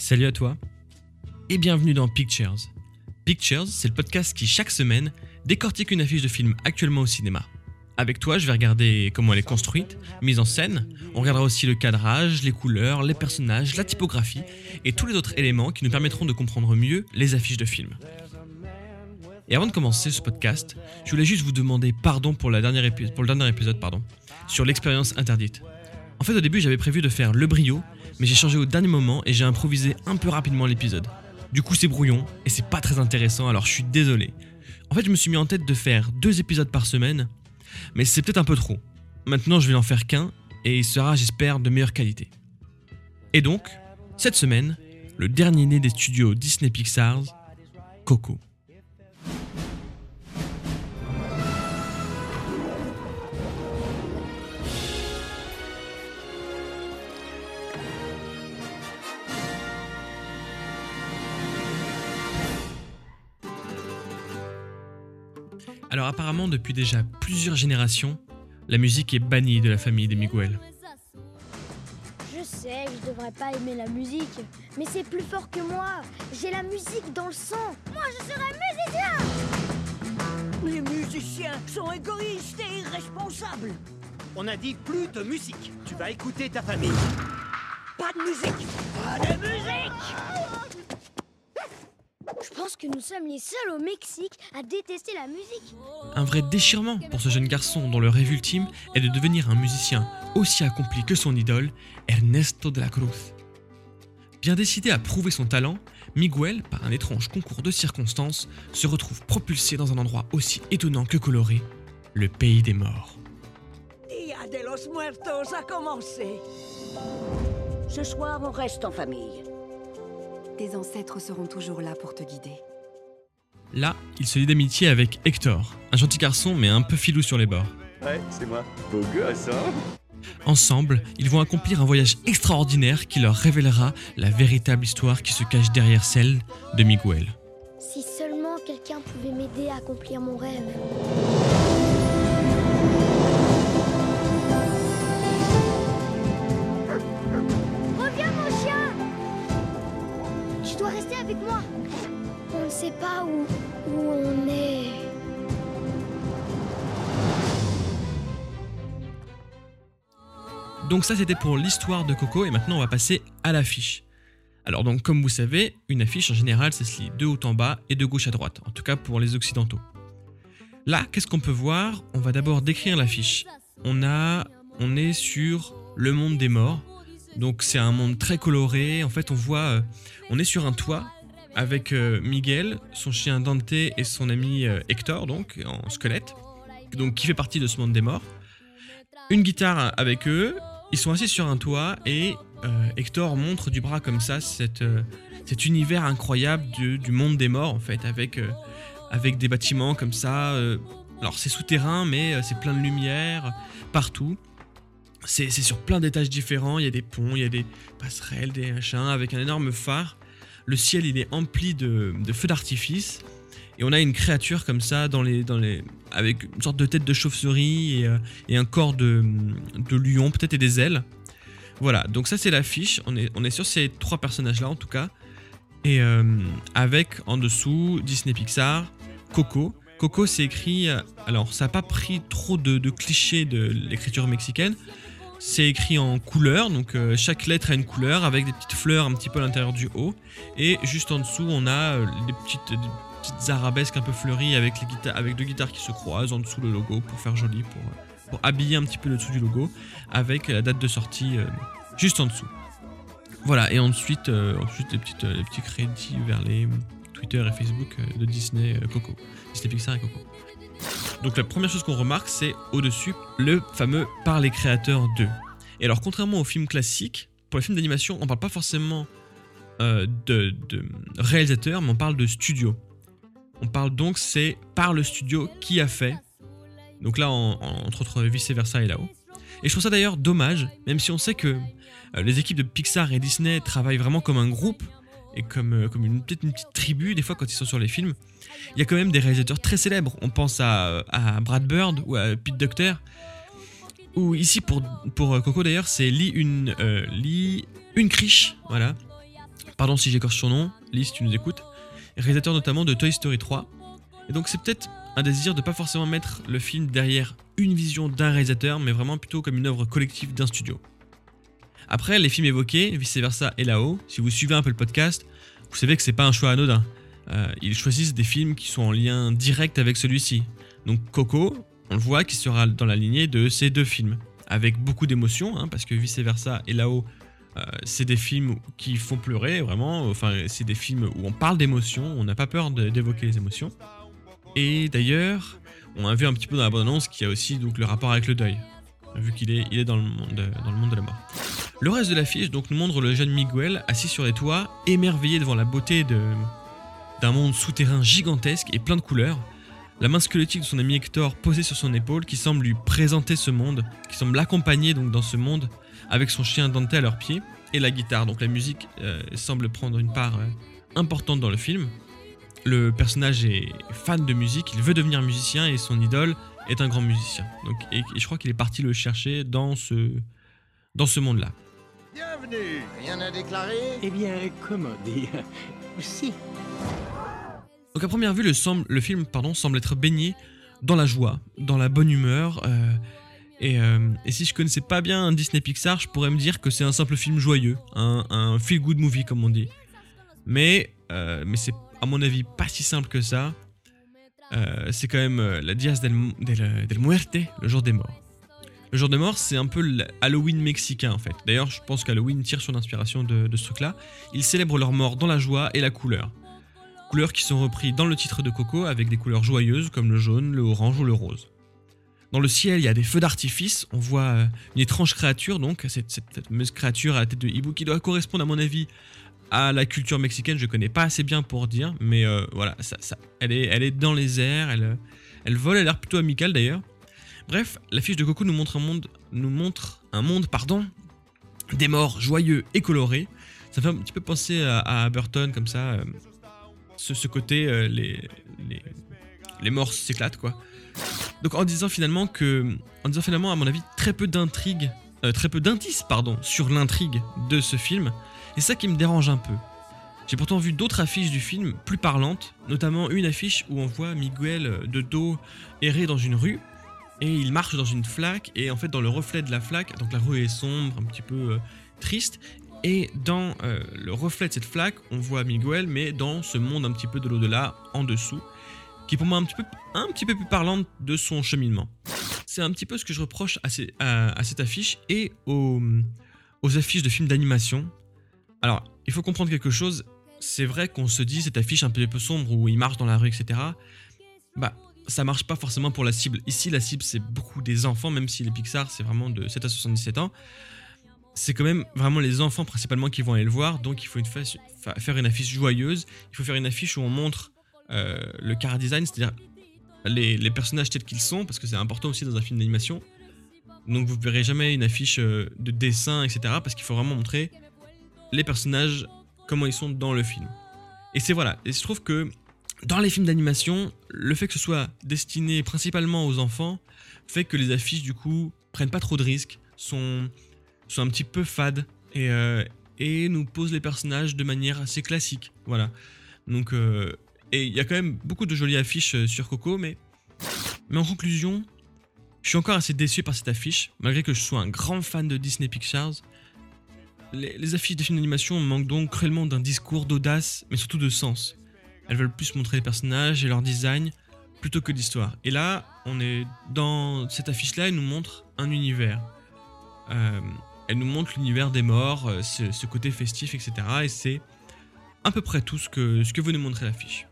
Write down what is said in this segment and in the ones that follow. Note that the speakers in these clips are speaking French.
Salut à toi et bienvenue dans Pictures. Pictures, c'est le podcast qui chaque semaine décortique une affiche de film actuellement au cinéma. Avec toi, je vais regarder comment elle est construite, mise en scène. On regardera aussi le cadrage, les couleurs, les personnages, la typographie et tous les autres éléments qui nous permettront de comprendre mieux les affiches de films. Et avant de commencer ce podcast, je voulais juste vous demander pardon pour, le dernier épisode pardon, sur l'expérience interdite. En fait, au début, j'avais prévu de faire le brio, mais j'ai changé au dernier moment et j'ai improvisé un peu rapidement l'épisode. Du coup, c'est brouillon et c'est pas très intéressant, alors je suis désolé. En fait, je me suis mis en tête de faire deux épisodes par semaine, mais c'est peut-être un peu trop. Maintenant, je vais n'en faire qu'un et il sera, j'espère, de meilleure qualité. Et donc, cette semaine, le dernier né des studios Disney Pixar, Coco. Alors apparemment, depuis déjà plusieurs générations, la musique est bannie de la famille des Miguel. Je sais que je devrais pas aimer la musique, mais c'est plus fort que moi. J'ai la musique dans le sang. Moi, je serai musicien. Les musiciens sont égoïstes et irresponsables. On a dit plus de musique. Tu vas écouter ta famille. Pas de musique. Pas de musique. Je pense que nous sommes les seuls au Mexique à détester la musique. Un vrai déchirement pour ce jeune garçon dont le rêve ultime est de devenir un musicien aussi accompli que son idole, Ernesto de la Cruz. Bien décidé à prouver son talent, Miguel, par un étrange concours de circonstances, se retrouve propulsé dans un endroit aussi étonnant que coloré, le pays des morts. Dia de los Muertos a commencé. Ce soir, on reste en famille. Tes ancêtres seront toujours là pour te guider. Là, il se lie d'amitié avec Hector, un gentil garçon mais un peu filou sur les bords. Ouais, c'est moi. Beau gosse, hein Ensemble, ils vont accomplir un voyage extraordinaire qui leur révélera la véritable histoire qui se cache derrière celle de Miguel. Si seulement quelqu'un pouvait m'aider à accomplir mon rêve. On ne sait pas où, où on est. Donc ça c'était pour l'histoire de Coco et maintenant on va passer à l'affiche. Alors donc comme vous savez, une affiche en général ça se lit de haut en bas et de gauche à droite, en tout cas pour les occidentaux. Là, qu'est-ce qu'on peut voir? On va d'abord décrire l'affiche. On a on est sur le monde des morts. Donc c'est un monde très coloré. En fait, on voit euh, on est sur un toit avec euh, Miguel, son chien Dante et son ami euh, Hector donc en squelette. Donc qui fait partie de ce monde des morts. Une guitare avec eux, ils sont assis sur un toit et euh, Hector montre du bras comme ça cet univers incroyable du, monde des morts en fait, avec, avec des bâtiments comme ça. alors c'est souterrain mais c'est plein de lumière partout. C'est sur plein d'étages différents, il y a des ponts, il y a des passerelles, des machins, avec un énorme phare. Le ciel il est empli de, de feux d'artifice. Et on a une créature comme ça dans les, avec une sorte de tête de chauve-souris et, euh, un corps de, lion, peut-être et des ailes. Voilà, donc ça c'est l'affiche. On est, on est sur ces trois personnages-là en tout cas. Et euh, avec en dessous Disney Pixar, Coco. Coco c'est écrit. euh, Alors ça n'a pas pris trop de clichés de l'écriture mexicaine. C'est écrit en couleur, donc euh, chaque lettre a une couleur avec des petites fleurs un petit peu à l'intérieur du haut. Et juste en dessous, on a euh, des petites, des arabesques un peu fleuries avec, les avec deux guitares qui se croisent en dessous le logo pour faire joli, pour, euh, pour habiller un petit peu le dessous du logo, avec la date de sortie juste en dessous. Voilà, et ensuite, euh, ensuite les, petites, les petits crédits vers les Twitter et Facebook de Disney Coco. Disney Pixar et Coco. Donc la première chose qu'on remarque, c'est au-dessus le fameux par les créateurs d'eux. Et alors contrairement aux films classiques, pour les films d'animation, on parle pas forcément euh, de, réalisateur, mais on parle de studio. On parle donc c'est par le studio qui a fait. Donc là, en- en- entre autres vice versa et là-haut. Et je trouve ça d'ailleurs dommage, même si on sait que euh, les équipes de Pixar et Disney travaillent vraiment comme un groupe et comme, euh, comme une, peut-être une petite tribu des fois quand ils sont sur les films. Il y a quand même des réalisateurs très célèbres. On pense à, à Brad Bird ou à Pete Docter. Ou ici pour, pour euh, Coco d'ailleurs, c'est Lee une, euh, Lee une criche, voilà. Pardon si j'écorche son nom, Lee si tu nous écoutes. Réalisateur notamment de Toy Story 3. Et donc c'est peut-être un désir de pas forcément mettre le film derrière une vision d'un réalisateur, mais vraiment plutôt comme une œuvre collective d'un studio. Après, les films évoqués, vice versa et là-haut, si vous suivez un peu le podcast, vous savez que c'est pas un choix anodin. Euh, ils choisissent des films qui sont en lien direct avec celui-ci. Donc Coco, on le voit, qui sera dans la lignée de ces deux films, avec beaucoup d'émotions, hein, parce que vice versa et là-haut, euh, c'est des films qui font pleurer, vraiment. Enfin, c'est des films où on parle d'émotions, on n'a pas peur d'évoquer les émotions. Et d'ailleurs, on a vu un petit peu dans la bande-annonce qu'il y a aussi donc le rapport avec le deuil, vu qu'il est, il est dans, le monde, dans le monde de la mort. Le reste de l'affiche donc nous montre le jeune Miguel assis sur les toits, émerveillé devant la beauté d'un monde souterrain gigantesque et plein de couleurs. La main squelettique de son ami Hector posée sur son épaule qui semble lui présenter ce monde, qui semble l'accompagner donc dans ce monde avec son chien Dante à leurs pieds et la guitare. Donc la musique euh, semble prendre une part euh, importante dans le film. Le personnage est fan de musique, il veut devenir musicien et son idole est un grand musicien. Donc, et, je crois qu'il est parti le chercher dans ce, dans ce monde-là. Bienvenue Rien à déclarer Eh bien, comment dire? Si. Donc à première vue, le, le film pardon, semble être baigné dans la joie, dans la bonne humeur. Euh, euh, et, si je connaissais pas bien un Disney Pixar, je pourrais me dire que c'est un simple film joyeux, un, feel-good movie comme on dit. Mais, euh, mais c'est à mon avis pas si simple que ça. c'est quand même la Dias del, del, Muerte, le jour des morts. Le jour des morts, c'est un peu l'Halloween mexicain en fait. D'ailleurs, je pense qu'Halloween tire sur l'inspiration de, de ce truc-là. Ils célèbrent leur mort dans la joie et la couleur couleurs qui sont reprises dans le titre de Coco avec des couleurs joyeuses comme le jaune, le orange ou le rose. Dans le ciel, il y a des feux d'artifice, on voit euh, une étrange créature, donc cette, fameuse créature à la tête de hibou qui doit correspondre à mon avis à la culture mexicaine, je connais pas assez bien pour dire, mais euh, voilà, ça, elle, est, elle est dans les airs, elle, elle vole, elle a l'air plutôt amicale d'ailleurs. Bref, l'affiche de Coco nous montre un monde, nous montre un monde, pardon, des morts joyeux et colorés. Ça fait un petit peu penser à, Burton comme ça, euh, ce, côté, euh, les, les, morts s'éclatent, quoi. Donc en disant finalement que, en disant finalement à mon avis très peu d'intrigue, euh, très peu d'indices pardon sur l'intrigue de ce film, et ça qui me dérange un peu. J'ai pourtant vu d'autres affiches du film plus parlantes, notamment une affiche où on voit Miguel euh, de dos errer dans une rue et il marche dans une flaque et en fait dans le reflet de la flaque, donc la rue est sombre, un petit peu triste et dans euh, le reflet de cette flaque, on voit Miguel, mais dans ce monde un petit peu de l'au-delà, en dessous, qui est pour moi un petit peu, un petit peu plus parlant de son cheminement. C'est un petit peu ce que je reproche à, cette affiche et aux, affiches de films d'animation. Alors, il faut comprendre quelque chose. C'est vrai qu'on se dit cette affiche un peu sombre où il marche dans la rue, etc. Bah, ça marche pas forcément pour la cible. Ici, la cible, c'est beaucoup des enfants, même si les Pixar, c'est vraiment de 7 à 77 ans c'est quand même vraiment les enfants principalement qui vont aller le voir, donc il faut faire une affiche joyeuse, il faut faire une affiche où on montre euh, le car design, c'est-à-dire les, personnages tels qu'ils sont, parce que c'est important aussi dans un film d'animation. Donc vous ne verrez jamais une affiche euh, de dessin, etc., parce qu'il faut vraiment montrer les personnages, comment ils sont dans le film. Et c'est voilà, et je trouve que dans les films d'animation, le fait que ce soit destiné principalement aux enfants fait que les affiches du coup prennent pas trop de risques, sont sont un petit peu fades et, euh, et nous posent les personnages de manière assez classique. Voilà. Donc, euh, et il y a quand même beaucoup de jolies affiches euh, sur Coco, mais, mais en conclusion, je suis encore assez déçu par cette affiche, malgré que je sois un grand fan de Disney Pictures. Les, les affiches des films d'animation manquent donc cruellement d'un discours d'audace, mais surtout de sens. Elles veulent plus montrer les personnages et leur design plutôt que l'histoire. Et là, on est dans cette affiche-là, elle nous montre un univers. Euh, elle nous montre l'univers des morts, euh, ce, côté festif, etc. Et c'est à peu près tout ce que, ce que veut nous montrer l'affiche.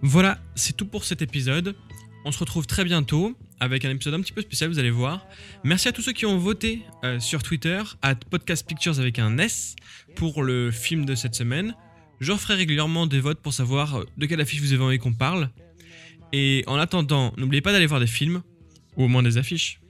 Voilà, c'est tout pour cet épisode. On se retrouve très bientôt avec un épisode un petit peu spécial, vous allez voir. Merci à tous ceux qui ont voté euh, sur Twitter, à Podcast Pictures avec un S, pour le film de cette semaine. Je referai régulièrement des votes pour savoir euh, de quelle affiche vous avez envie qu'on parle. Et en attendant, n'oubliez pas d'aller voir des films. Ou au moins des affiches.